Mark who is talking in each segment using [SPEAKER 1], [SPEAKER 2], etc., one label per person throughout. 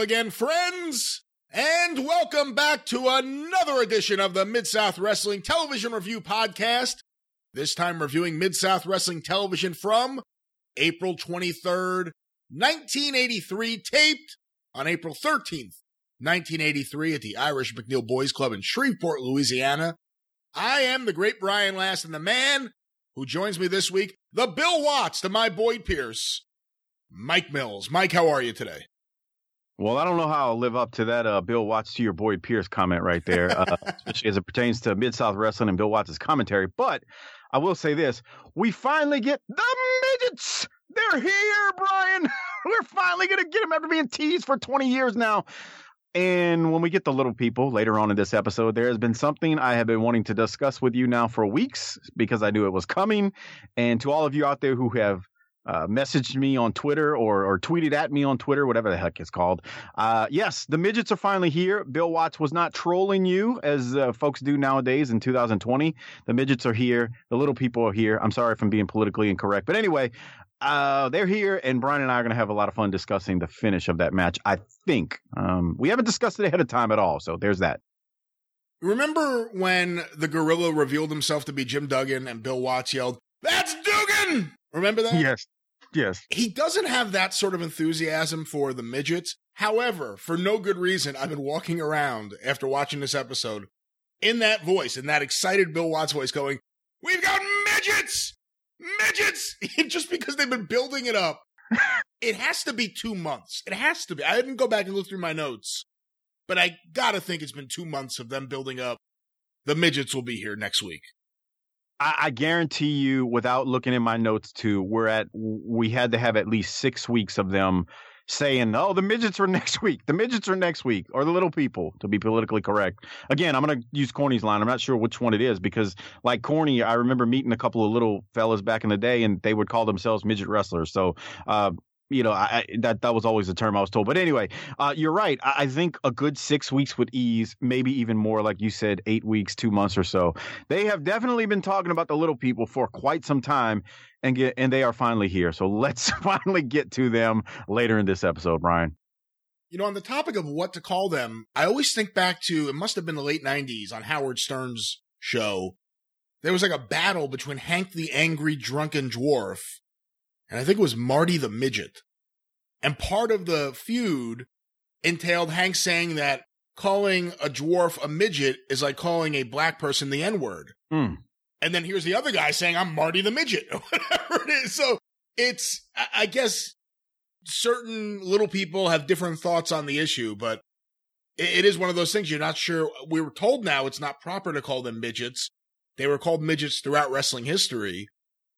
[SPEAKER 1] Again, friends, and welcome back to another edition of the Mid South Wrestling Television Review Podcast. This time reviewing Mid South Wrestling Television from April 23rd, 1983, taped on April 13th, 1983, at the Irish McNeil Boys Club in Shreveport, Louisiana. I am the great Brian Last, and the man who joins me this week, the Bill Watts to my Boyd Pierce, Mike Mills. Mike, how are you today?
[SPEAKER 2] Well, I don't know how I'll live up to that uh, Bill Watts to your Boyd Pierce comment right there, uh, especially as it pertains to Mid South Wrestling and Bill Watts' commentary. But I will say this we finally get the midgets. They're here, Brian. We're finally going to get them after being teased for 20 years now. And when we get the little people later on in this episode, there has been something I have been wanting to discuss with you now for weeks because I knew it was coming. And to all of you out there who have uh, messaged me on Twitter or, or tweeted at me on Twitter, whatever the heck it's called. Uh, yes, the midgets are finally here. Bill Watts was not trolling you as uh, folks do nowadays in 2020. The midgets are here. The little people are here. I'm sorry if I'm being politically incorrect. But anyway, uh, they're here, and Brian and I are going to have a lot of fun discussing the finish of that match. I think um, we haven't discussed it ahead of time at all, so there's that.
[SPEAKER 1] Remember when the gorilla revealed himself to be Jim Duggan and Bill Watts yelled, That's! Remember that?
[SPEAKER 2] Yes. Yes.
[SPEAKER 1] He doesn't have that sort of enthusiasm for the midgets. However, for no good reason, I've been walking around after watching this episode in that voice, in that excited Bill Watts voice, going, We've got midgets! Midgets! Just because they've been building it up. it has to be two months. It has to be. I didn't go back and look through my notes, but I gotta think it's been two months of them building up. The midgets will be here next week.
[SPEAKER 2] I, I guarantee you, without looking in my notes, too, we're at we had to have at least six weeks of them saying, "Oh, the midgets are next week. The midgets are next week," or the little people, to be politically correct. Again, I'm going to use Corny's line. I'm not sure which one it is because, like Corny, I remember meeting a couple of little fellas back in the day, and they would call themselves midget wrestlers. So, uh, you know, I, that that was always the term I was told. But anyway, uh, you're right. I, I, think a good six weeks with ease, maybe even more, like you said, eight weeks, two months or so. They have definitely been talking about the little people for quite some time, and get and they are finally here. So let's finally get to them later in this episode, Brian.
[SPEAKER 1] You know, on the topic of what to call them, I always think back to it must have been the late '90s on Howard Stern's show. There was like a battle between Hank the Angry Drunken Dwarf and I think it was Marty the Midget. And part of the feud entailed Hank saying that calling a dwarf a midget is like calling a black person the N word.
[SPEAKER 2] Mm.
[SPEAKER 1] And then here's the other guy saying, I'm Marty the Midget, whatever it is. So it's, I guess certain little people have different thoughts on the issue, but it is one of those things you're not sure. We were told now it's not proper to call them midgets. They were called midgets throughout wrestling history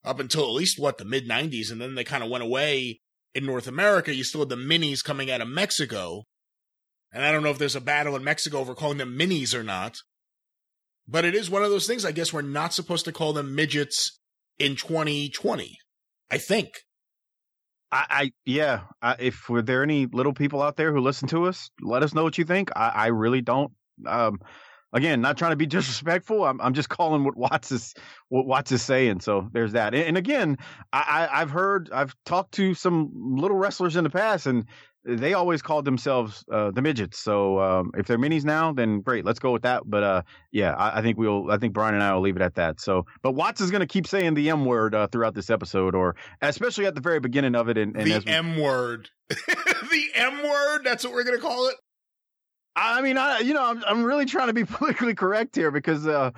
[SPEAKER 1] up until at least what the mid 90s and then they kind of went away in North America. You still had the minis coming out of Mexico. And I don't know if there's a battle in Mexico over calling them minis or not. But it is one of those things I guess we're not supposed to call them midgets in 2020 I think.
[SPEAKER 2] I, I yeah I, if were there any little people out there who listen to us let us know what you think. I, I really don't um again, not trying to be disrespectful. I'm, I'm just calling what Watts is what Watts is saying. So there's that. And, and again, I, I, have heard, I've talked to some little wrestlers in the past, and they always called themselves uh, the midgets. So um, if they're minis now, then great, let's go with that. But uh, yeah, I, I, think we'll, I think Brian and I will leave it at that. So, but Watts is going to keep saying the M word uh, throughout this episode, or especially at the very beginning of it. And, and
[SPEAKER 1] the we, M word, the M word. That's what we're going to call it.
[SPEAKER 2] I mean, I you know, I'm I'm really trying to be politically correct here because uh,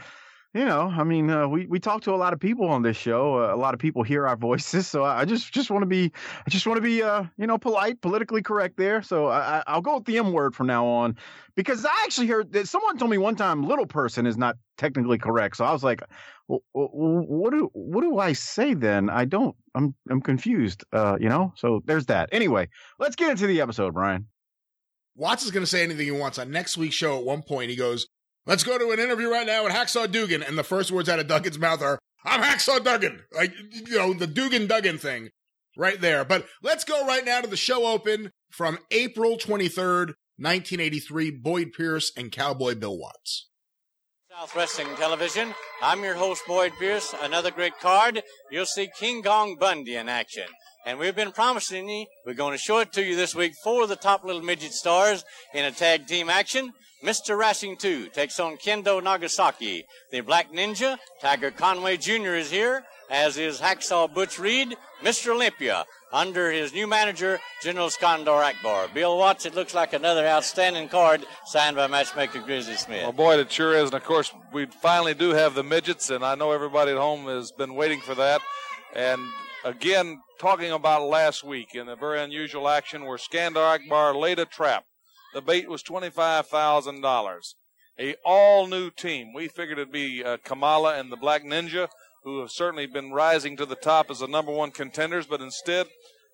[SPEAKER 2] you know, I mean, uh, we we talk to a lot of people on this show. Uh, a lot of people hear our voices, so I just just want to be, I just want to be, uh, you know, polite, politically correct there. So I, I'll go with the M word from now on, because I actually heard that someone told me one time little person is not technically correct. So I was like, well, what do what do I say then? I don't. I'm I'm confused. Uh, you know. So there's that. Anyway, let's get into the episode, Brian.
[SPEAKER 1] Watts is going to say anything he wants. On next week's show, at one point, he goes, Let's go to an interview right now with Hacksaw Dugan. And the first words out of Duggan's mouth are, I'm Hacksaw Duggan. Like, you know, the Dugan Duggan thing right there. But let's go right now to the show open from April 23rd, 1983. Boyd Pierce and Cowboy Bill Watts.
[SPEAKER 3] South Wrestling Television. I'm your host, Boyd Pierce. Another great card. You'll see King Kong Bundy in action. And we've been promising you, we're going to show it to you this week. Four of the top little midget stars in a tag team action. Mr. Wrestling 2 takes on Kendo Nagasaki. The Black Ninja, Tiger Conway Jr. is here, as is Hacksaw Butch Reed, Mr. Olympia, under his new manager, General Skandar Akbar. Bill Watts, it looks like another outstanding card signed by matchmaker Grizzly Smith.
[SPEAKER 4] Well, boy, it sure is. And of course, we finally do have the midgets, and I know everybody at home has been waiting for that. And again, talking about last week in a very unusual action where Skandar Akbar laid a trap. The bait was $25,000. A all new team. We figured it'd be uh, Kamala and the Black Ninja who have certainly been rising to the top as the number one contenders, but instead,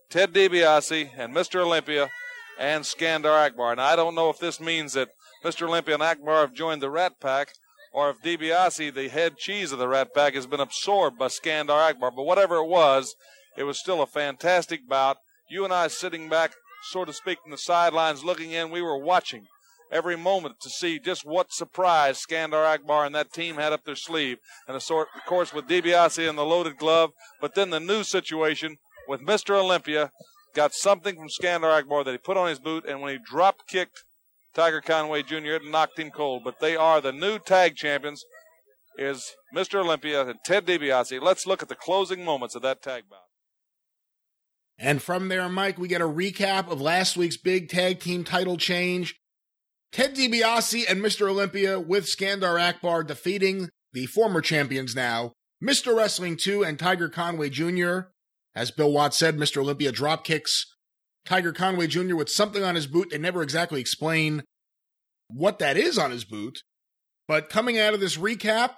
[SPEAKER 4] Ted DiBiase and Mr. Olympia and Skandar Akbar. And I don't know if this means that Mr. Olympia and Akbar have joined the Rat Pack or if DiBiase, the head cheese of the Rat Pack, has been absorbed by Skandar Akbar. But whatever it was, it was still a fantastic bout. You and I sitting back, so to speak, from the sidelines looking in, we were watching every moment to see just what surprise Skandar Akbar and that team had up their sleeve. And of course, with DiBiase in the loaded glove, but then the new situation with Mr. Olympia got something from Skandar Akbar that he put on his boot, and when he drop kicked Tiger Conway Jr., it knocked him cold. But they are the new tag champions. Is Mr. Olympia and Ted DiBiase. Let's look at the closing moments of that tag bout.
[SPEAKER 1] And from there, Mike, we get a recap of last week's big tag team title change. Ted DiBiase and Mr. Olympia with Skandar Akbar defeating the former champions now, Mr. Wrestling 2 and Tiger Conway Jr. As Bill Watts said, Mr. Olympia drop kicks Tiger Conway Jr. with something on his boot. They never exactly explain what that is on his boot. But coming out of this recap,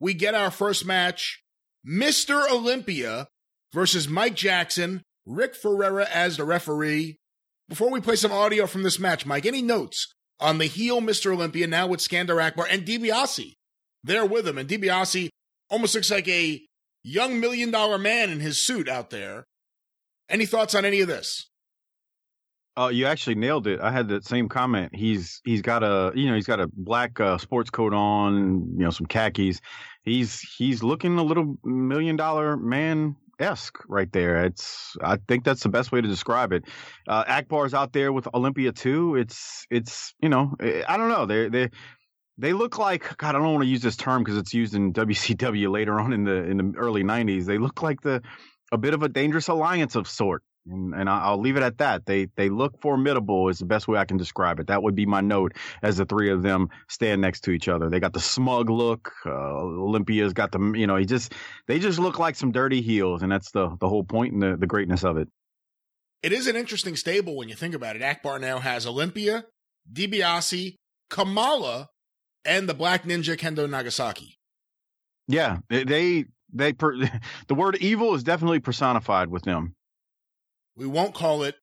[SPEAKER 1] we get our first match Mr. Olympia versus Mike Jackson, Rick Ferreira as the referee. Before we play some audio from this match, Mike, any notes on the heel Mr. Olympia now with Skandar Akbar and DiBiase there with him. And DiBiase almost looks like a young million dollar man in his suit out there. Any thoughts on any of this?
[SPEAKER 2] Oh, you actually nailed it. I had that same comment. He's he's got a you know he's got a black uh, sports coat on, you know some khakis. He's he's looking a little million dollar man esque right there. It's I think that's the best way to describe it. Uh, Akbar's out there with Olympia too. It's it's you know eh, I don't know they they they look like God. I don't want to use this term because it's used in WCW later on in the in the early '90s. They look like the a bit of a dangerous alliance of sort. And, and I'll leave it at that. They they look formidable is the best way I can describe it. That would be my note as the three of them stand next to each other. They got the smug look. Uh, Olympia's got the you know he just they just look like some dirty heels, and that's the the whole point and the, the greatness of it.
[SPEAKER 1] It is an interesting stable when you think about it. Akbar now has Olympia, DiBiase, Kamala, and the Black Ninja Kendo Nagasaki.
[SPEAKER 2] Yeah, they they per, the word evil is definitely personified with them.
[SPEAKER 1] We won't call it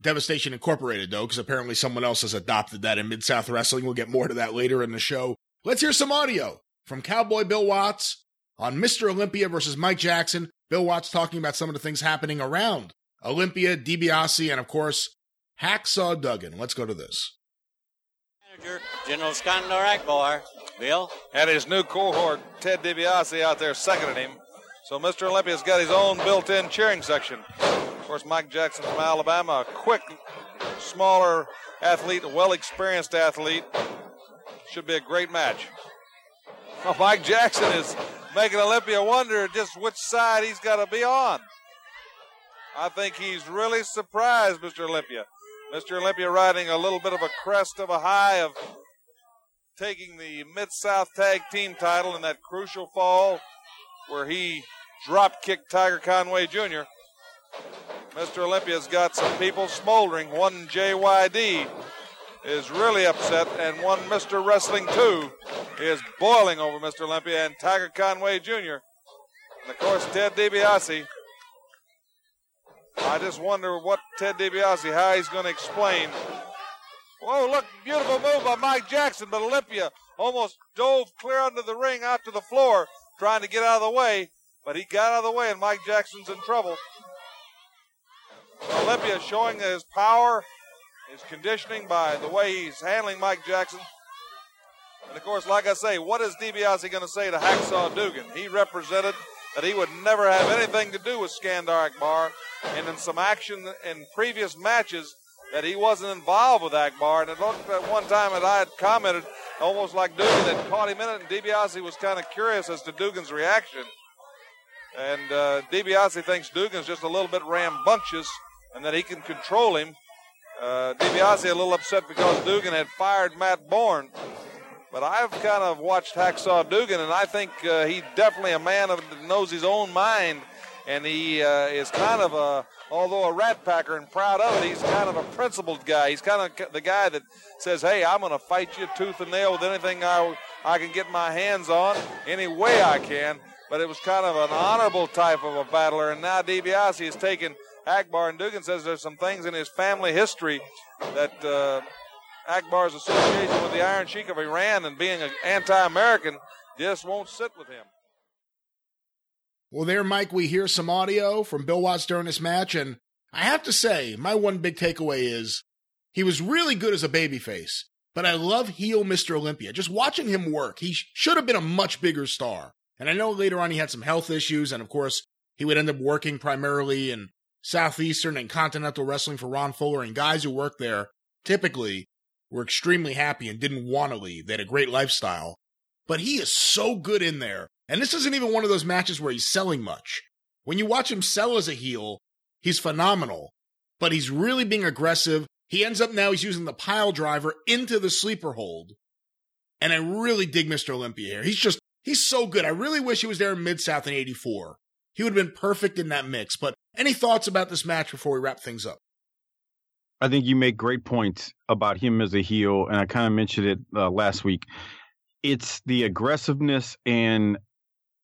[SPEAKER 1] Devastation Incorporated, though, because apparently someone else has adopted that in Mid South Wrestling. We'll get more to that later in the show. Let's hear some audio from Cowboy Bill Watts on Mr. Olympia versus Mike Jackson. Bill Watts talking about some of the things happening around Olympia, DiBiase, and of course, Hacksaw Duggan. Let's go to this.
[SPEAKER 3] Manager, General Skandar Akbar. Bill?
[SPEAKER 4] And his new cohort, Ted DiBiase, out there seconding him. So Mr. Olympia's got his own built in cheering section. Of course, Mike Jackson from Alabama, a quick, smaller athlete, a well experienced athlete. Should be a great match. Well, Mike Jackson is making Olympia wonder just which side he's got to be on. I think he's really surprised, Mr. Olympia. Mr. Olympia riding a little bit of a crest of a high of taking the Mid South Tag Team title in that crucial fall where he drop kicked Tiger Conway Jr. Mr. Olympia's got some people smoldering. One JYD is really upset, and one Mr. Wrestling 2 is boiling over Mr. Olympia and Tiger Conway Jr. And of course, Ted DiBiase. I just wonder what Ted DiBiase, how he's going to explain. Whoa, look, beautiful move by Mike Jackson, but Olympia almost dove clear under the ring out to the floor, trying to get out of the way. But he got out of the way, and Mike Jackson's in trouble. Olympia showing his power, his conditioning by the way he's handling Mike Jackson. And of course, like I say, what is DiBiase going to say to Hacksaw Dugan? He represented that he would never have anything to do with Skandar Akbar, and in some action in previous matches that he wasn't involved with Akbar. And it looked at one time that I had commented almost like Dugan had caught him in it, and DiBiase was kind of curious as to Dugan's reaction. And uh, DiBiase thinks Dugan's just a little bit rambunctious and that he can control him. Uh, DiBiase a little upset because Dugan had fired Matt Bourne. But I've kind of watched Hacksaw Dugan, and I think uh, he's definitely a man of knows his own mind, and he uh, is kind of a, although a rat packer and proud of it, he's kind of a principled guy. He's kind of the guy that says, "Hey, I'm going to fight you tooth and nail with anything I I can get my hands on, any way I can." But it was kind of an honorable type of a battler, and now DiBiase has taken Akbar, and Dugan says there's some things in his family history that. Uh, Akbar's association with the Iron Sheik of Iran and being an anti American just won't sit with him.
[SPEAKER 1] Well, there, Mike, we hear some audio from Bill Watts during this match, and I have to say, my one big takeaway is he was really good as a babyface, but I love heel Mr. Olympia. Just watching him work, he should have been a much bigger star. And I know later on he had some health issues, and of course, he would end up working primarily in Southeastern and Continental Wrestling for Ron Fuller, and guys who work there typically were extremely happy and didn't want to leave. They had a great lifestyle. But he is so good in there. And this isn't even one of those matches where he's selling much. When you watch him sell as a heel, he's phenomenal. But he's really being aggressive. He ends up now, he's using the pile driver into the sleeper hold. And I really dig Mr. Olympia here. He's just, he's so good. I really wish he was there in Mid South in 84. He would have been perfect in that mix. But any thoughts about this match before we wrap things up?
[SPEAKER 2] I think you make great points about him as a heel, and I kind of mentioned it uh, last week. It's the aggressiveness, and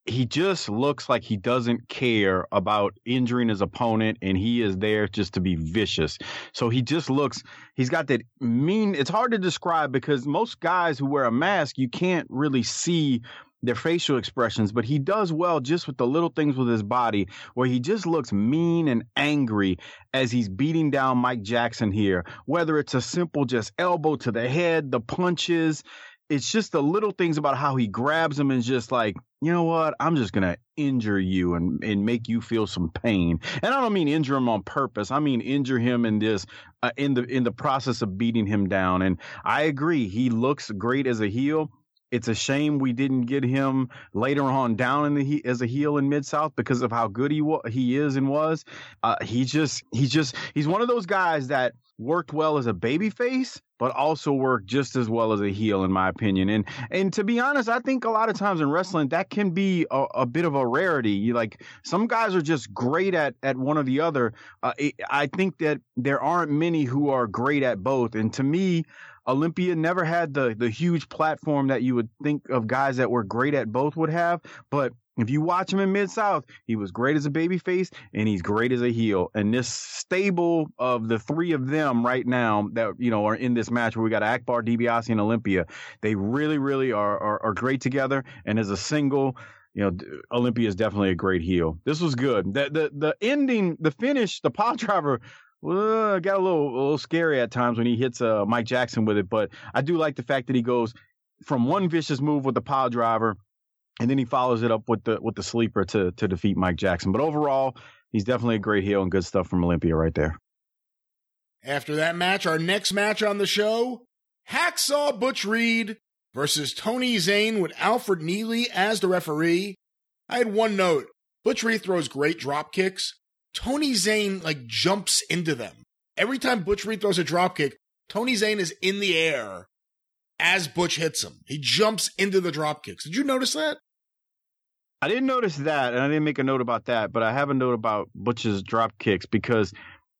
[SPEAKER 2] he just looks like he doesn't care about injuring his opponent, and he is there just to be vicious. So he just looks, he's got that mean. It's hard to describe because most guys who wear a mask, you can't really see their facial expressions, but he does well just with the little things with his body where he just looks mean and angry as he's beating down Mike Jackson here. Whether it's a simple just elbow to the head, the punches, it's just the little things about how he grabs him and just like, you know what? I'm just gonna injure you and and make you feel some pain. And I don't mean injure him on purpose. I mean injure him in this uh, in the in the process of beating him down. And I agree, he looks great as a heel. It's a shame we didn't get him later on down in the as a heel in Mid South because of how good he wa- he is and was. Uh, he just he just he's one of those guys that worked well as a baby face, but also worked just as well as a heel, in my opinion. And and to be honest, I think a lot of times in wrestling that can be a, a bit of a rarity. You like some guys are just great at at one or the other. Uh, it, I think that there aren't many who are great at both. And to me, Olympia never had the the huge platform that you would think of guys that were great at both would have, but if you watch him in Mid South, he was great as a babyface and he's great as a heel. And this stable of the three of them right now that you know are in this match where we got Akbar, DiBiase, and Olympia, they really, really are, are, are great together. And as a single, you know, Olympia is definitely a great heel. This was good. The the the ending, the finish, the pile driver well, got a little, a little scary at times when he hits uh, Mike Jackson with it, but I do like the fact that he goes from one vicious move with the pile driver, and then he follows it up with the with the sleeper to to defeat Mike Jackson. But overall, he's definitely a great heel and good stuff from Olympia right there.
[SPEAKER 1] After that match, our next match on the show: Hacksaw Butch Reed versus Tony Zane with Alfred Neely as the referee. I had one note: Butch Reed throws great drop kicks, Tony Zane like jumps into them. Every time Butch Reed throws a dropkick, Tony Zane is in the air as Butch hits him. He jumps into the dropkicks. Did you notice that?
[SPEAKER 2] I didn't notice that, and I didn't make a note about that, but I have a note about Butch's drop kicks because,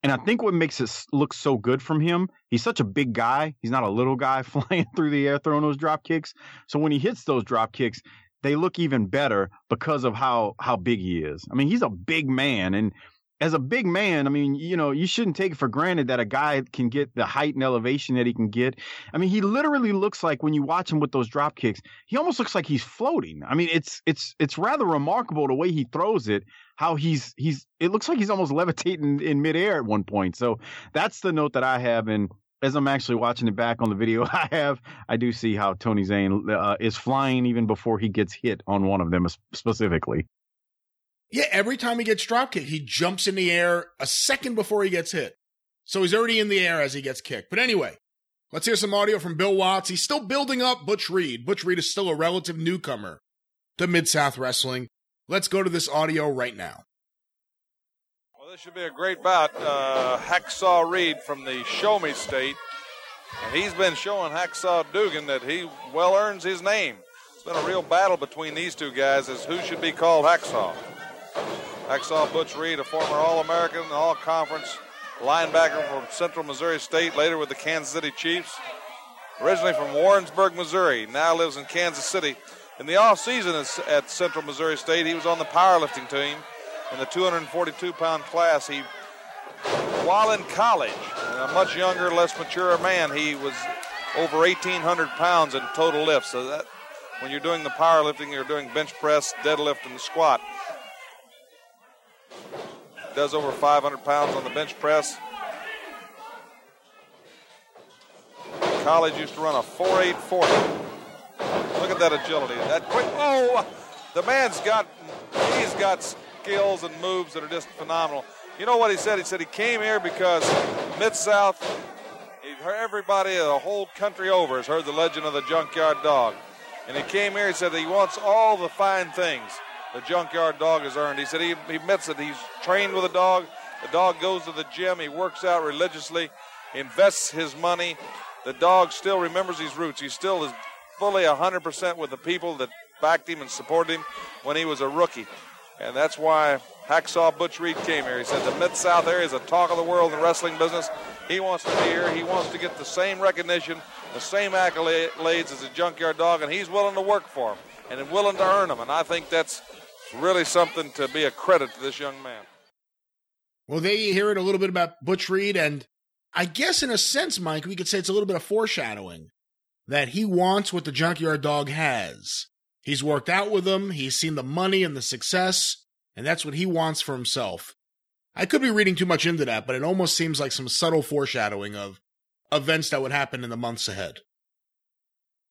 [SPEAKER 2] and I think what makes it look so good from him, he's such a big guy. He's not a little guy flying through the air throwing those drop kicks. So when he hits those drop kicks, they look even better because of how how big he is. I mean, he's a big man, and as a big man, I mean, you know, you shouldn't take for granted that a guy can get the height and elevation that he can get. I mean, he literally looks like when you watch him with those drop kicks, he almost looks like he's floating. I mean, it's it's it's rather remarkable the way he throws it. How he's he's it looks like he's almost levitating in midair at one point. So that's the note that I have. And as I'm actually watching it back on the video I have, I do see how Tony Zane uh, is flying even before he gets hit on one of them specifically.
[SPEAKER 1] Yeah, every time he gets drop kicked, he jumps in the air a second before he gets hit. So he's already in the air as he gets kicked. But anyway, let's hear some audio from Bill Watts. He's still building up Butch Reed. Butch Reed is still a relative newcomer to Mid South Wrestling. Let's go to this audio right now.
[SPEAKER 4] Well, this should be a great bout. Uh, Hacksaw Reed from the Show Me State. And he's been showing Hacksaw Dugan that he well earns his name. It's been a real battle between these two guys as who should be called Hacksaw. Hacksaw Butch Reed, a former All American, All Conference linebacker from Central Missouri State, later with the Kansas City Chiefs. Originally from Warrensburg, Missouri, now lives in Kansas City. In the off season at Central Missouri State, he was on the powerlifting team in the 242 pound class. He, while in college, a much younger, less mature man, he was over 1,800 pounds in total lifts. So that, when you're doing the powerlifting, you're doing bench press, deadlift, and squat does over 500 pounds on the bench press. College used to run a 4.840. Look at that agility. That quick. Oh, the man's got, he's got skills and moves that are just phenomenal. You know what he said? He said he came here because Mid South, everybody, the whole country over has heard the legend of the Junkyard Dog. And he came here, he said he wants all the fine things the junkyard dog has earned. He said he, admits that he's trained with a dog. The dog goes to the gym. He works out religiously, invests his money. The dog still remembers his roots. He still is fully 100% with the people that backed him and supported him when he was a rookie. And that's why Hacksaw Butch Reed came here. He said the Mid South area is a talk of the world in the wrestling business. He wants to be here. He wants to get the same recognition, the same accolades as a junkyard dog, and he's willing to work for them and willing to earn them. And I think that's really something to be a credit to this young man.
[SPEAKER 1] Well, there you hear it a little bit about Butch Reed, and I guess in a sense, Mike, we could say it's a little bit of foreshadowing that he wants what the Junkyard Dog has. He's worked out with them, he's seen the money and the success, and that's what he wants for himself. I could be reading too much into that, but it almost seems like some subtle foreshadowing of events that would happen in the months ahead.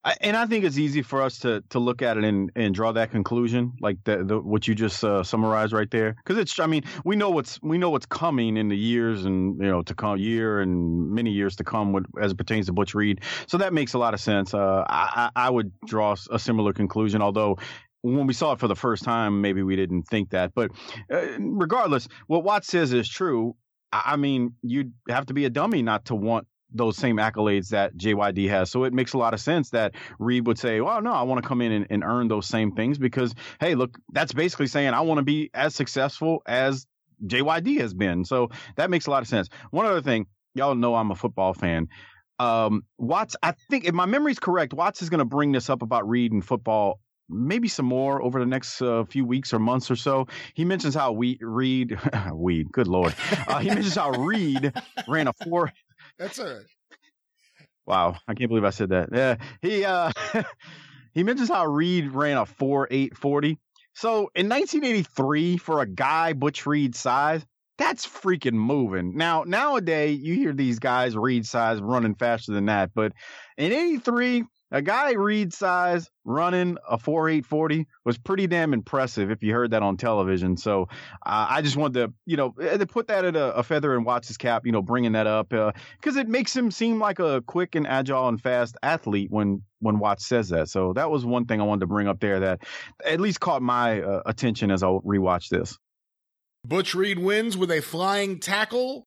[SPEAKER 2] I, and I think it's easy for us to to look at it and, and draw that conclusion, like the, the what you just uh, summarized right there, because it's. I mean, we know what's we know what's coming in the years and you know to come year and many years to come with, as it pertains to Butch Reed. So that makes a lot of sense. Uh, I, I would draw a similar conclusion, although when we saw it for the first time, maybe we didn't think that. But uh, regardless, what Watts says is true. I mean, you'd have to be a dummy not to want those same accolades that JYD has. So it makes a lot of sense that Reed would say, well, no, I want to come in and, and earn those same things because, hey, look, that's basically saying I want to be as successful as JYD has been. So that makes a lot of sense. One other thing, y'all know I'm a football fan. Um, Watts, I think if my memory's correct, Watts is going to bring this up about Reed and football maybe some more over the next uh, few weeks or months or so. He mentions how we Reed, Weed, good lord. Uh, he mentions how Reed ran a four
[SPEAKER 1] that's all right.
[SPEAKER 2] Wow, I can't believe I said that. Yeah, he uh, he mentions how Reed ran a four eight forty. So in 1983, for a guy Butch Reed size, that's freaking moving. Now nowadays, you hear these guys Reed size running faster than that, but in '83, a guy Reed size running a 4840 was pretty damn impressive if you heard that on television. So uh, I just wanted to, you know, eh, to put that at a, a feather in Watts' cap, you know, bringing that up because uh, it makes him seem like a quick and agile and fast athlete when when Watts says that. So that was one thing I wanted to bring up there that at least caught my uh, attention as I rewatched this.
[SPEAKER 1] Butch Reed wins with a flying tackle.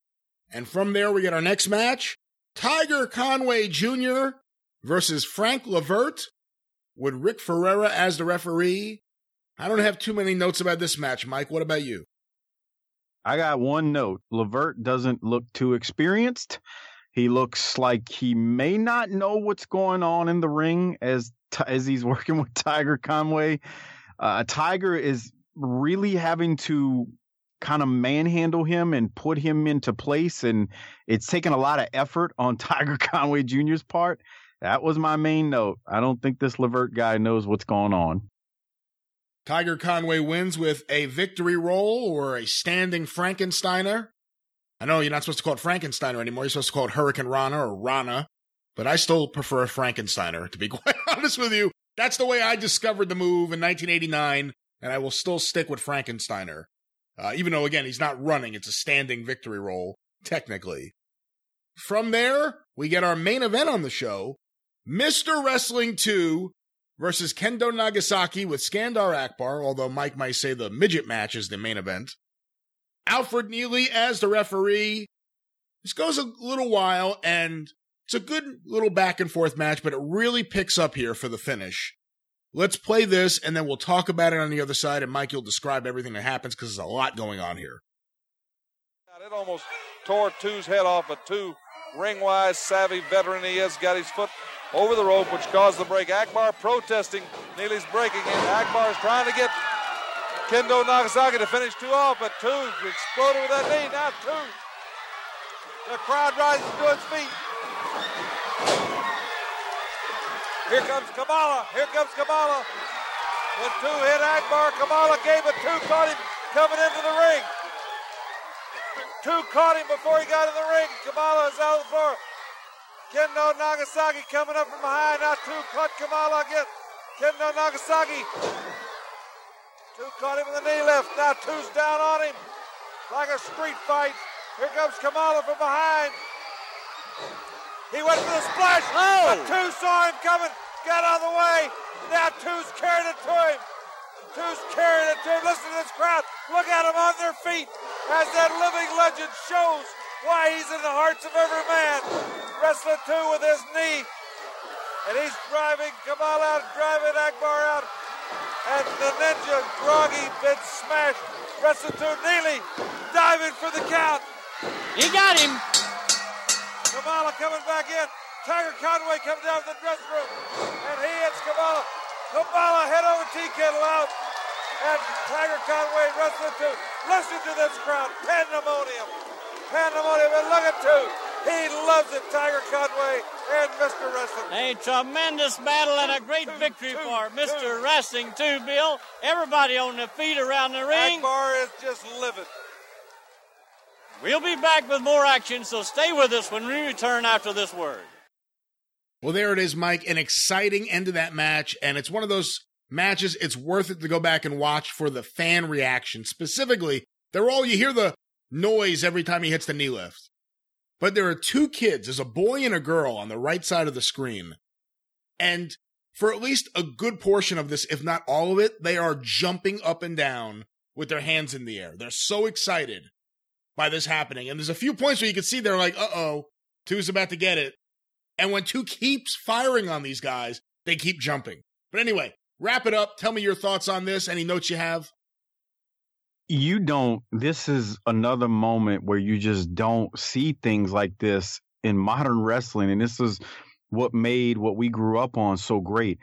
[SPEAKER 1] And from there, we get our next match Tiger Conway Jr versus Frank Levert with Rick Ferreira as the referee. I don't have too many notes about this match, Mike. What about you?
[SPEAKER 2] I got one note. Levert doesn't look too experienced. He looks like he may not know what's going on in the ring as as he's working with Tiger Conway. Uh, Tiger is really having to kind of manhandle him and put him into place, and it's taken a lot of effort on Tiger Conway Jr.'s part. That was my main note. I don't think this Levert guy knows what's going on.
[SPEAKER 1] Tiger Conway wins with a victory roll or a standing Frankensteiner. I know you're not supposed to call it Frankensteiner anymore. You're supposed to call it Hurricanrana or Rana, but I still prefer Frankensteiner, to be quite honest with you. That's the way I discovered the move in 1989 and I will still stick with Frankensteiner. Uh, even though, again, he's not running, it's a standing victory roll, technically. From there, we get our main event on the show Mr. Wrestling 2 versus Kendo Nagasaki with Skandar Akbar, although Mike might say the midget match is the main event. Alfred Neely as the referee. This goes a little while, and it's a good little back and forth match, but it really picks up here for the finish. Let's play this, and then we'll talk about it on the other side, and Mike, you'll describe everything that happens because there's a lot going on here.
[SPEAKER 4] It almost tore Two's head off, but Two, ring-wise, savvy veteran he is, got his foot over the rope, which caused the break. Akbar protesting. Neely's breaking in. Akbar is trying to get Kendo Nagasaki to finish two off, but Two exploded with that knee. Now Two. The crowd rises to its feet. Here comes Kamala. Here comes Kamala. When two hit Akbar, Kamala gave a Two caught him coming into the ring. Two caught him before he got in the ring. Kamala is out of the floor. Kendo Nagasaki coming up from behind. Now two caught Kamala again. Kendo Nagasaki. Two caught him in the knee lift. Now two's down on him like a street fight. Here comes Kamala from behind. He went for the splash. Oh. But two saw him coming. Got out of the way. Now two's carried it to him. Two's carried it to him. Listen to this crowd. Look at them on their feet as that living legend shows why he's in the hearts of every man. Wrestling two with his knee. And he's driving Kamal out, driving Akbar out. And the ninja, groggy, been smashed. Wrestling two, Neely diving for the count.
[SPEAKER 3] He got him.
[SPEAKER 4] Kamala coming back in. Tiger Conway comes down to the dressing room, and he hits Kamala. Kamala head over tea kettle out, and Tiger Conway wrestling two. Listen to this crowd, pandemonium, pandemonium, and look at two. He loves it, Tiger Conway and Mr. Wrestling.
[SPEAKER 3] A tremendous battle and a great
[SPEAKER 4] Two,
[SPEAKER 3] victory
[SPEAKER 4] two,
[SPEAKER 3] for Mr.
[SPEAKER 4] two.
[SPEAKER 3] Wrestling too, Bill. Everybody on their feet around the ring.
[SPEAKER 4] Akbar is just living.
[SPEAKER 3] We'll be back with more action, so stay with us when we return after this word.
[SPEAKER 1] Well, there it is, Mike. An exciting end to that match. And it's one of those matches, it's worth it to go back and watch for the fan reaction. Specifically, they're all, you hear the noise every time he hits the knee lift. But there are two kids, there's a boy and a girl on the right side of the screen. And for at least a good portion of this, if not all of it, they are jumping up and down with their hands in the air. They're so excited by this happening. And there's a few points where you can see they're like, uh oh, two's about to get it. And when two keeps firing on these guys, they keep jumping. But anyway, wrap it up. Tell me your thoughts on this. Any notes you have?
[SPEAKER 2] You don't this is another moment where you just don't see things like this in modern wrestling and this is what made what we grew up on so great.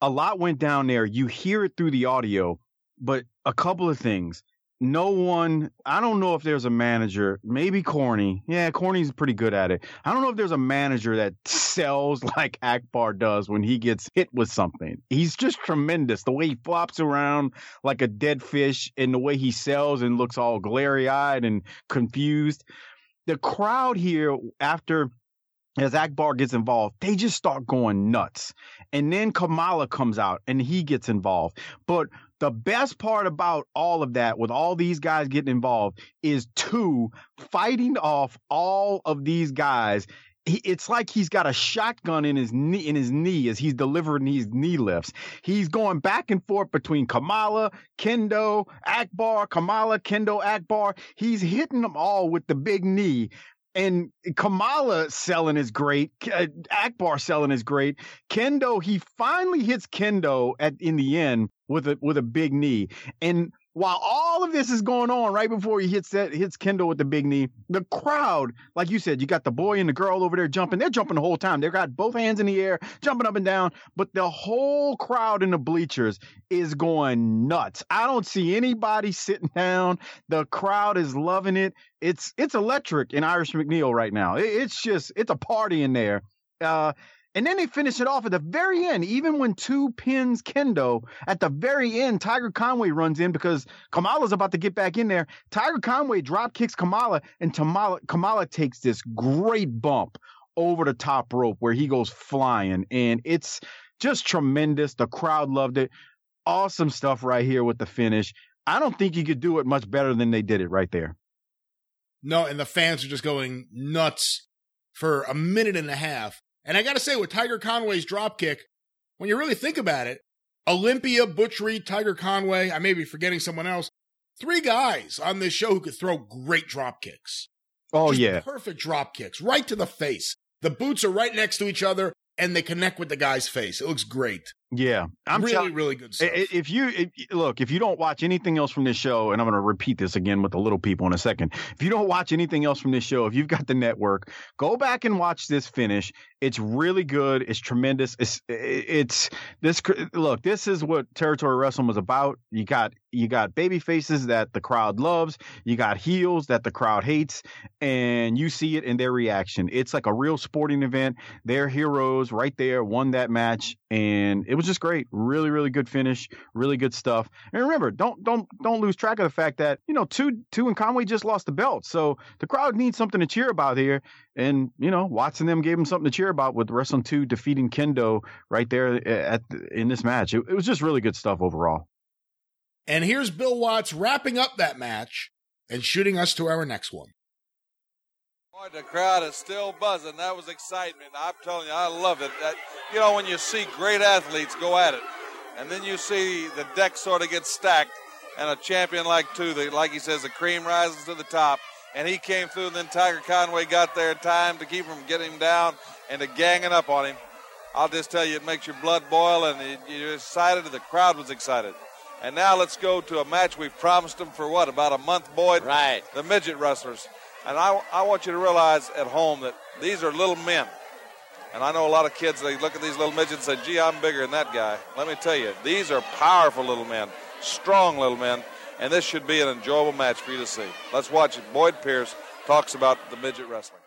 [SPEAKER 2] A lot went down there. You hear it through the audio but a couple of things no one i don't know if there's a manager maybe corny. Yeah corny's pretty good at it. I don't know if there's a manager that sells like akbar does when he gets hit with something. He's just tremendous. The way he flops around like a dead fish and the way he sells and looks all glary eyed and confused. The crowd here after as Akbar gets involved, they just start going nuts. And then Kamala comes out and he gets involved. But the best part about all of that, with all these guys getting involved, is two fighting off all of these guys. It's like he's got a shotgun in his knee in his knee as he's delivering these knee lifts. He's going back and forth between Kamala, Kendo, Akbar, Kamala, Kendo, Akbar. He's hitting them all with the big knee and Kamala selling is great. Uh, Akbar selling is great. Kendo, he finally hits Kendo at in the end with a with a big knee. And while all of this is going on, right before he hits that hits Kendo with the big knee, the crowd, like you said, you got the boy and the girl over there jumping. They're jumping the whole time. They've got both hands in the air, jumping up and down. But the whole crowd in the bleachers is going nuts. I don't see anybody sitting down. The crowd is loving it. It's it's electric in Irish McNeil right now. It, it's just it's a party in there. Uh, and then they finish it off at the very end, even when two pins Kendo at the very end. Tiger Conway runs in because Kamala's about to get back in there. Tiger Conway drop kicks Kamala, and Kamala, Kamala takes this great bump over the top rope where he goes flying, and it's just tremendous. The crowd loved it. awesome stuff right here with the finish. I don't think you could do it much better than they did it right there.
[SPEAKER 1] No, and the fans are just going nuts for a minute and a half. And I got to say, with Tiger Conway's dropkick, when you really think about it, Olympia, Butch Reed, Tiger Conway, I may be forgetting someone else, three guys on this show who could throw great drop kicks.
[SPEAKER 2] Oh,
[SPEAKER 1] Just
[SPEAKER 2] yeah.
[SPEAKER 1] Perfect drop kicks, right to the face. The boots are right next to each other and they connect with the guy's face. It looks great.
[SPEAKER 2] Yeah. I'm
[SPEAKER 1] really, really good stuff.
[SPEAKER 2] If you if, look, if you don't watch anything else from this show, and I'm going to repeat this again with the little people in a second. If you don't watch anything else from this show, if you've got the network, go back and watch this finish. It's really good. It's tremendous. It's it's this. Look, this is what territory wrestling was about. You got you got baby faces that the crowd loves. You got heels that the crowd hates, and you see it in their reaction. It's like a real sporting event. Their heroes right there won that match, and it was just great. Really, really good finish. Really good stuff. And remember, don't don't don't lose track of the fact that you know two two and Conway just lost the belt, so the crowd needs something to cheer about here. And you know, Watson them gave him something to cheer about with Wrestling Two defeating Kendo right there at in this match. It, it was just really good stuff overall.
[SPEAKER 1] and here's Bill Watts wrapping up that match and shooting us to our next one.
[SPEAKER 4] Boy, the crowd is still buzzing. That was excitement. I'm telling you, I love it. That, you know, when you see great athletes go at it, and then you see the deck sort of get stacked, and a champion like two, the, like he says, the cream rises to the top, and he came through, and then Tiger Conway got there in time to keep him from getting him down and to ganging up on him. I'll just tell you, it makes your blood boil, and it, you're excited, and the crowd was excited. And now let's go to a match we've promised them for what, about a month, Boyd?
[SPEAKER 3] Right.
[SPEAKER 4] The midget wrestlers. And I, I want you to realize at home that these are little men. And I know a lot of kids, they look at these little midgets and say, gee, I'm bigger than that guy. Let me tell you, these are powerful little men, strong little men, and this should be an enjoyable match for you to see. Let's watch it. Boyd Pierce talks about the midget wrestling.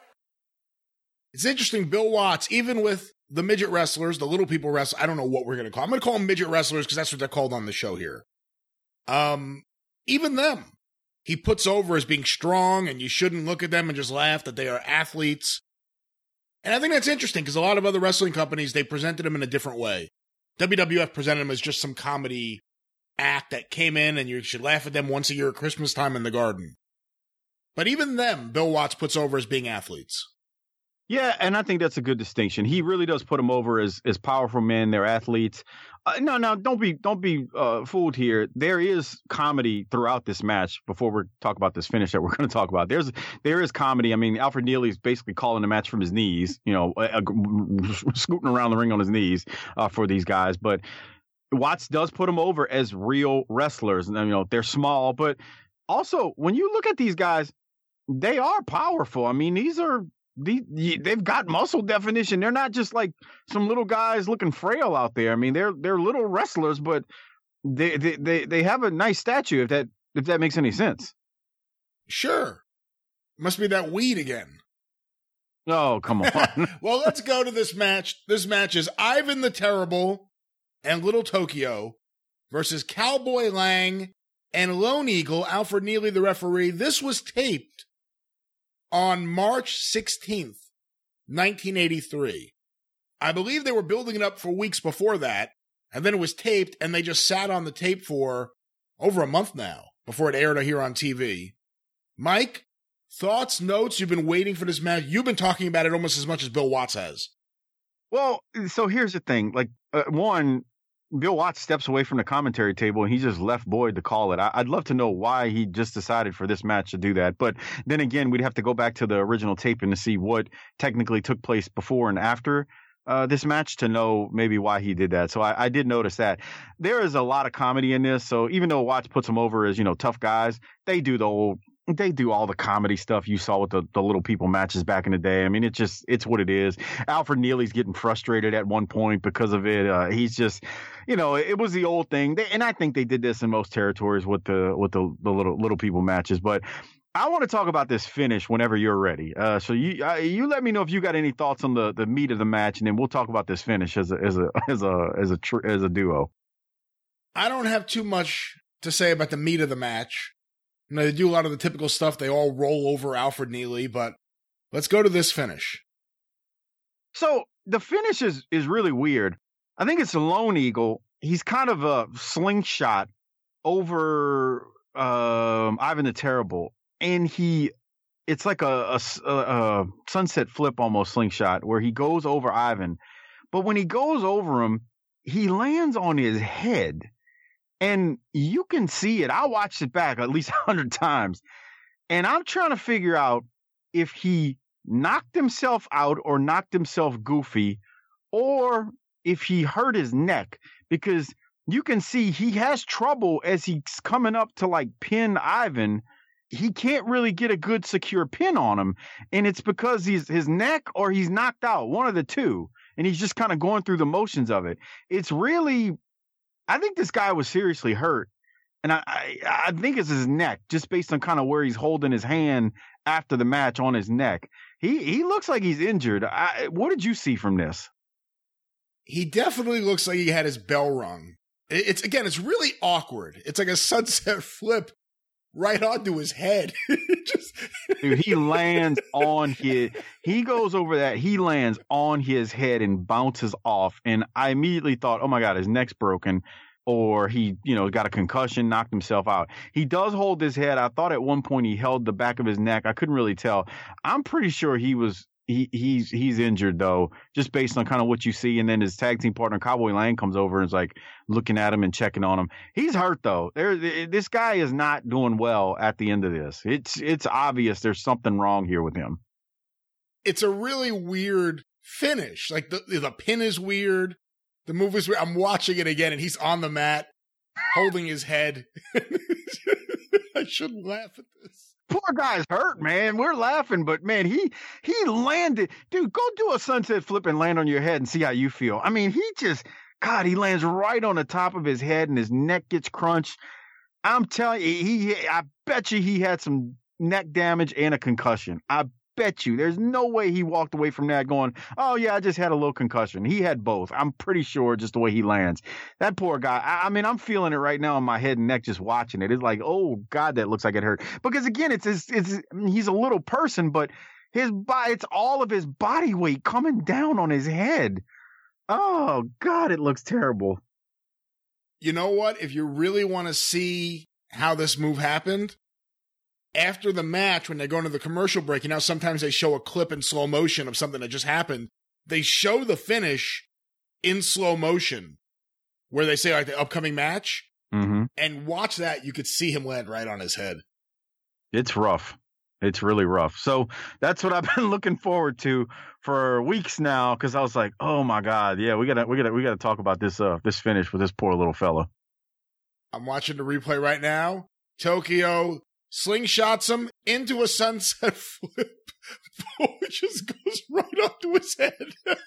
[SPEAKER 1] It's interesting, Bill Watts, even with the midget wrestlers, the little people wrestle, I don't know what we're going to call. I'm going to call them midget wrestlers because that's what they're called on the show here. Um, even them, he puts over as being strong, and you shouldn't look at them and just laugh that they are athletes. And I think that's interesting because a lot of other wrestling companies they presented them in a different way. WWF presented them as just some comedy act that came in, and you should laugh at them once a year at Christmas time in the garden. But even them, Bill Watts puts over as being athletes.
[SPEAKER 2] Yeah, and I think that's a good distinction. He really does put them over as as powerful men. They're athletes. Uh, no, no, don't be don't be uh, fooled here. There is comedy throughout this match. Before we talk about this finish that we're going to talk about, there's there is comedy. I mean, Alfred Neely's basically calling the match from his knees. You know, scooting around the ring on his knees uh, for these guys. But Watts does put them over as real wrestlers. And you know, they're small, but also when you look at these guys, they are powerful. I mean, these are the, they've got muscle definition. They're not just like some little guys looking frail out there. I mean, they're they're little wrestlers, but they they they, they have a nice statue. If that if that makes any sense.
[SPEAKER 1] Sure. Must be that weed again.
[SPEAKER 2] Oh come on.
[SPEAKER 1] well, let's go to this match. This match is Ivan the Terrible and Little Tokyo versus Cowboy Lang and Lone Eagle, Alfred Neely, the referee. This was taped on March 16th, 1983. I believe they were building it up for weeks before that, and then it was taped, and they just sat on the tape for over a month now before it aired here on TV. Mike, thoughts, notes? You've been waiting for this match. You've been talking about it almost as much as Bill Watts has.
[SPEAKER 2] Well, so here's the thing. Like, uh, one, Bill Watts steps away from the commentary table and he just left Boyd to call it. I- would love to know why he just decided for this match to do that. But then again, we'd have to go back to the original taping to see what technically took place before and after uh, this match to know maybe why he did that. So I, I did notice that there is a lot of comedy in this. So even though Watts puts them over as you know tough guys, they do the whole they do all the comedy stuff you saw with the, the little people matches back in the day. I mean, it's just it's what it is. Alfred Neely's getting frustrated at one point because of it. Uh, he's just, you know, it was the old thing, they, and I think they did this in most territories with the with the the little little people matches. But I want to talk about this finish whenever you're ready. Uh, so you uh, you let me know if you got any thoughts on the the meat of the match, and then we'll talk about this finish as a as a as a as a tr- as a duo.
[SPEAKER 1] I don't have too much to say about the meat of the match. You know, they do a lot of the typical stuff. They all roll over Alfred Neely, but let's go to this finish.
[SPEAKER 2] So the finish is is really weird. I think it's a Lone Eagle he's kind of a slingshot over um, Ivan the Terrible, and he it's like a, a, a, sunset flip almost slingshot where he goes over Ivan, but when he goes over him, he lands on his head, and you can see it. I watched it back at least a hundred times, and I'm trying to figure out if he knocked himself out or knocked himself goofy, or if he hurt his neck because you can see he has trouble as he's coming up to like pin Ivan. He can't really get a good secure pin on him. And it's because he's his neck or he's knocked out, one of the two. And he's just kind of going through the motions of it. It's really I think this guy was seriously hurt. And I, I, I think it's his neck, just based on kind of where he's holding his hand after the match on his neck. He he looks like he's injured. I, what did you see from this?
[SPEAKER 1] He definitely looks like he had his bell rung. It's again, it's really awkward. It's like a sunset flip right onto his head. Just
[SPEAKER 2] Dude, he lands on his he goes over that, he lands on his head and bounces off. And I immediately thought, oh my God, his neck's broken. Or he, you know, got a concussion, knocked himself out. He does hold his head. I thought at one point he held the back of his neck. I couldn't really tell. I'm pretty sure he was he he's he's injured though, just based on kind of what you see. And then his tag team partner Cowboy Lang comes over and is like looking at him and checking on him. He's hurt though. There, this guy is not doing well at the end of this. It's it's obvious there's something wrong here with him.
[SPEAKER 1] It's a really weird finish. Like the the pin is weird. The move is weird. I'm watching it again, and he's on the mat, holding his head. I shouldn't laugh at this
[SPEAKER 2] poor guy's hurt, man. We're laughing, but man, he he landed. Dude, go do a sunset flip and land on your head and see how you feel. I mean, he just God, he lands right on the top of his head and his neck gets crunched. I'm telling you, he I bet you he had some neck damage and a concussion. I bet you there's no way he walked away from that going, oh, yeah, I just had a little concussion. He had both. I'm pretty sure just the way he lands. That poor guy, I, I mean, I'm feeling it right now in my head and neck just watching it. It's like, oh, God, that looks like it hurt. Because again, it's, it's, it's he's a little person, but his body, it's all of his body weight coming down on his head. Oh, God, it looks terrible.
[SPEAKER 1] You know what? If you really want to see how this move happened, after the match, when they go into the commercial break, you know, sometimes they show a clip in slow motion of something that just happened. They show the finish in slow motion where they say like the upcoming match
[SPEAKER 2] mm-hmm.
[SPEAKER 1] and watch that. You could see him land right on his head.
[SPEAKER 2] It's rough. It's really rough. So that's what I've been looking forward to for weeks now. Cause I was like, oh my God. Yeah, we gotta, we gotta, we gotta talk about this, uh, this finish with this poor little fella.
[SPEAKER 1] I'm watching the replay right now. Tokyo slingshots him into a sunset flip, which just goes right onto his head.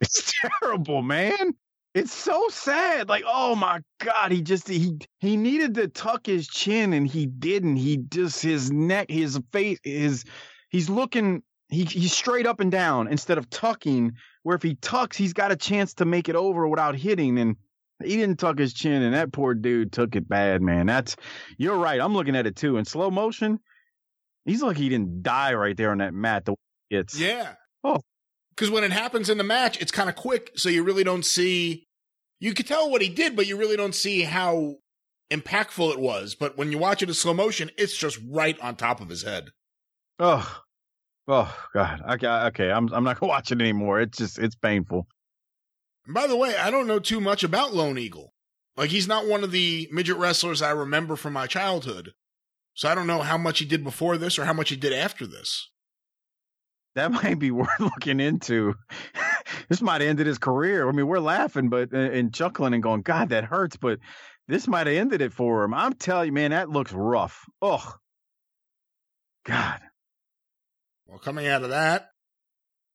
[SPEAKER 2] it's terrible, man. It's so sad. Like, oh my God, he just he he needed to tuck his chin and he didn't. He just his neck, his face, his he's looking he he's straight up and down instead of tucking, where if he tucks, he's got a chance to make it over without hitting. And he didn't tuck his chin, and that poor dude took it bad, man. That's you're right. I'm looking at it too in slow motion. He's like he didn't die right there on that mat. The it's
[SPEAKER 1] yeah.
[SPEAKER 2] Oh,
[SPEAKER 1] because when it happens in the match, it's kind of quick, so you really don't see. You could tell what he did, but you really don't see how impactful it was. But when you watch it in slow motion, it's just right on top of his head.
[SPEAKER 2] Oh, oh God. Okay, okay. I'm I'm not gonna watch it anymore. It's just it's painful.
[SPEAKER 1] And by the way, I don't know too much about Lone Eagle. Like, he's not one of the midget wrestlers I remember from my childhood. So I don't know how much he did before this or how much he did after this.
[SPEAKER 2] That might be worth looking into. this might have ended his career. I mean, we're laughing, but uh, and chuckling and going, God, that hurts. But this might have ended it for him. I'm telling you, man, that looks rough. Ugh. God.
[SPEAKER 1] Well, coming out of that,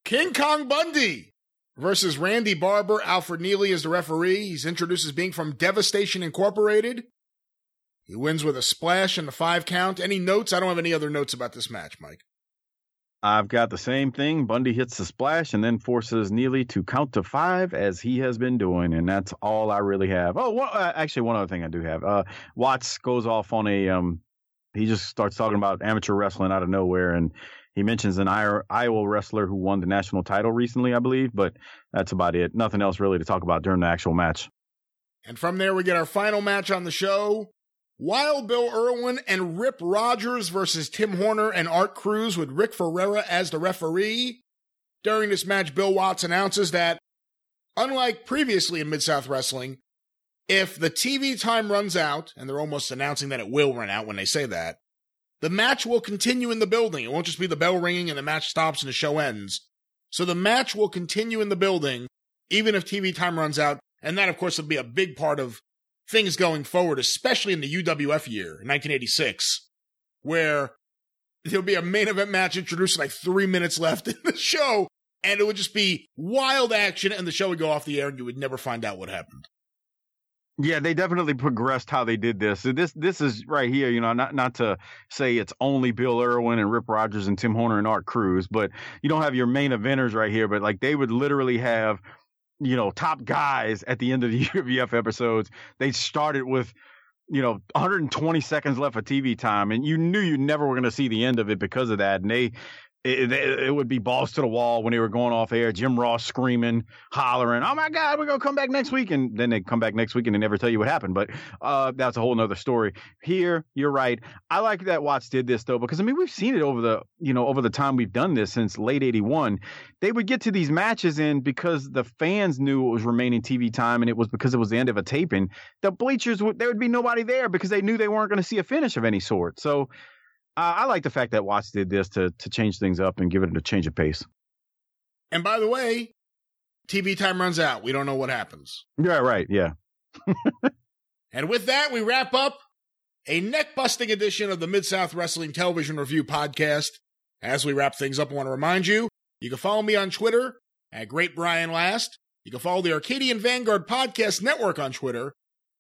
[SPEAKER 1] King Kong Bundy versus Randy Barber. Alfred Neely is the referee. He's introduced as being from Devastation Incorporated. He wins with a splash and a five count. Any notes? I don't have any other notes about this match, Mike.
[SPEAKER 2] I've got the same thing. Bundy hits the splash and then forces Neely to count to five as he has been doing, and that's all I really have. Oh, well, uh, actually, one other thing I do have. Uh, Watts goes off on a um, he just starts talking about amateur wrestling out of nowhere, and he mentions an Iowa wrestler who won the national title recently, I believe, but that's about it. Nothing else really to talk about during the actual match.
[SPEAKER 1] And from there, we get our final match on the show Wild Bill Irwin and Rip Rogers versus Tim Horner and Art Crews with Rick Ferreira as the referee. During this match, Bill Watts announces that, unlike previously in Mid South Wrestling, if the TV time runs out, and they're almost announcing that it will run out when they say that, the match will continue in the building. It won't just be the bell ringing and the match stops and the show ends. So the match will continue in the building, even if TV time runs out. And that, of course, will be a big part of things going forward, especially in the UWF year, 1986, where there'll be a main event match introduced like three minutes left in the show, and it would just be wild action, and the show would go off the air, and you would never find out what happened.
[SPEAKER 2] Yeah, they definitely progressed how they did this. This this is right here, you know, not not to say it's only Bill Irwin and Rip Rogers and Tim Horner and Art Crews, but you don't have your main eventers right here, but like they would literally have you know, top guys at the end of the UWF episodes. They started with, you know, 120 seconds left of TV time, and you knew you never were going to see the end of it because of that. And they it, it, it, would be balls to the wall when they were going off air. Jim Ross screaming, hollering, "Oh my God, we're gonna come back next week!" And then they come back next week and they never tell you what happened. But uh, that's a whole nother story. Here, you're right. I like that Watts did this though because I mean we've seen it over the you know over the time we've done this since late '81. They would get to these matches and because the fans knew it was remaining TV time and it was because it was the end of a taping, the bleachers would there would be nobody there because they knew they weren't going to see a finish of any sort. So uh, I like the fact that Watts did this to to change things up and give it a change of pace.
[SPEAKER 1] And by the way, TV time runs out. We don't know what happens.
[SPEAKER 2] Yeah, right. Yeah.
[SPEAKER 1] and with that, we wrap up a neck busting edition of the Mid South Wrestling Television Review podcast. As we wrap things up, I want to remind you you can follow me on Twitter at Great Brian Last. You can follow the Arcadian Vanguard Podcast Network on Twitter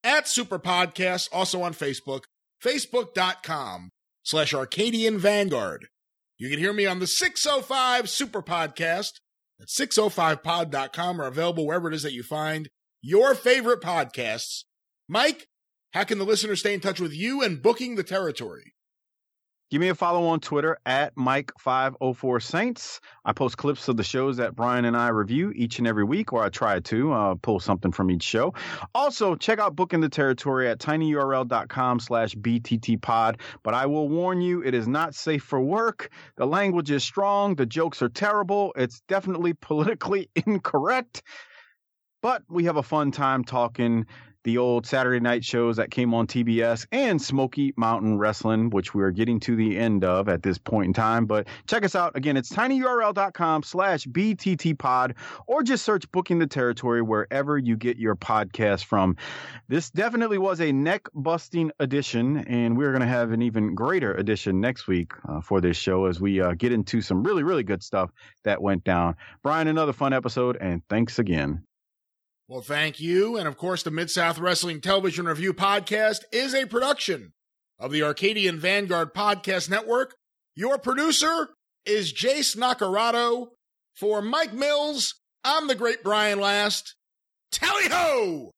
[SPEAKER 1] at Super Podcast, also on Facebook, facebook.com slash Arcadian Vanguard. You can hear me on the 605 Super Podcast at 605pod.com or available wherever it is that you find your favorite podcasts. Mike, how can the listener stay in touch with you and booking the territory?
[SPEAKER 2] Give me a follow on Twitter at Mike504Saints. I post clips of the shows that Brian and I review each and every week, or I try to uh, pull something from each show. Also, check out Booking the Territory at tinyurl.com slash bttpod. But I will warn you, it is not safe for work. The language is strong. The jokes are terrible. It's definitely politically incorrect. But we have a fun time talking the old Saturday night shows that came on TBS and Smoky Mountain Wrestling, which we're getting to the end of at this point in time. But check us out. Again, it's tinyurl.com slash bttpod or just search Booking the Territory wherever you get your podcast from. This definitely was a neck busting edition, and we're going to have an even greater edition next week uh, for this show as we uh, get into some really, really good stuff that went down. Brian, another fun episode, and thanks again.
[SPEAKER 1] Well, thank you. And of course, the Mid South Wrestling Television Review podcast is a production of the Arcadian Vanguard Podcast Network. Your producer is Jace Nacarado. For Mike Mills, I'm the great Brian Last. Tally ho!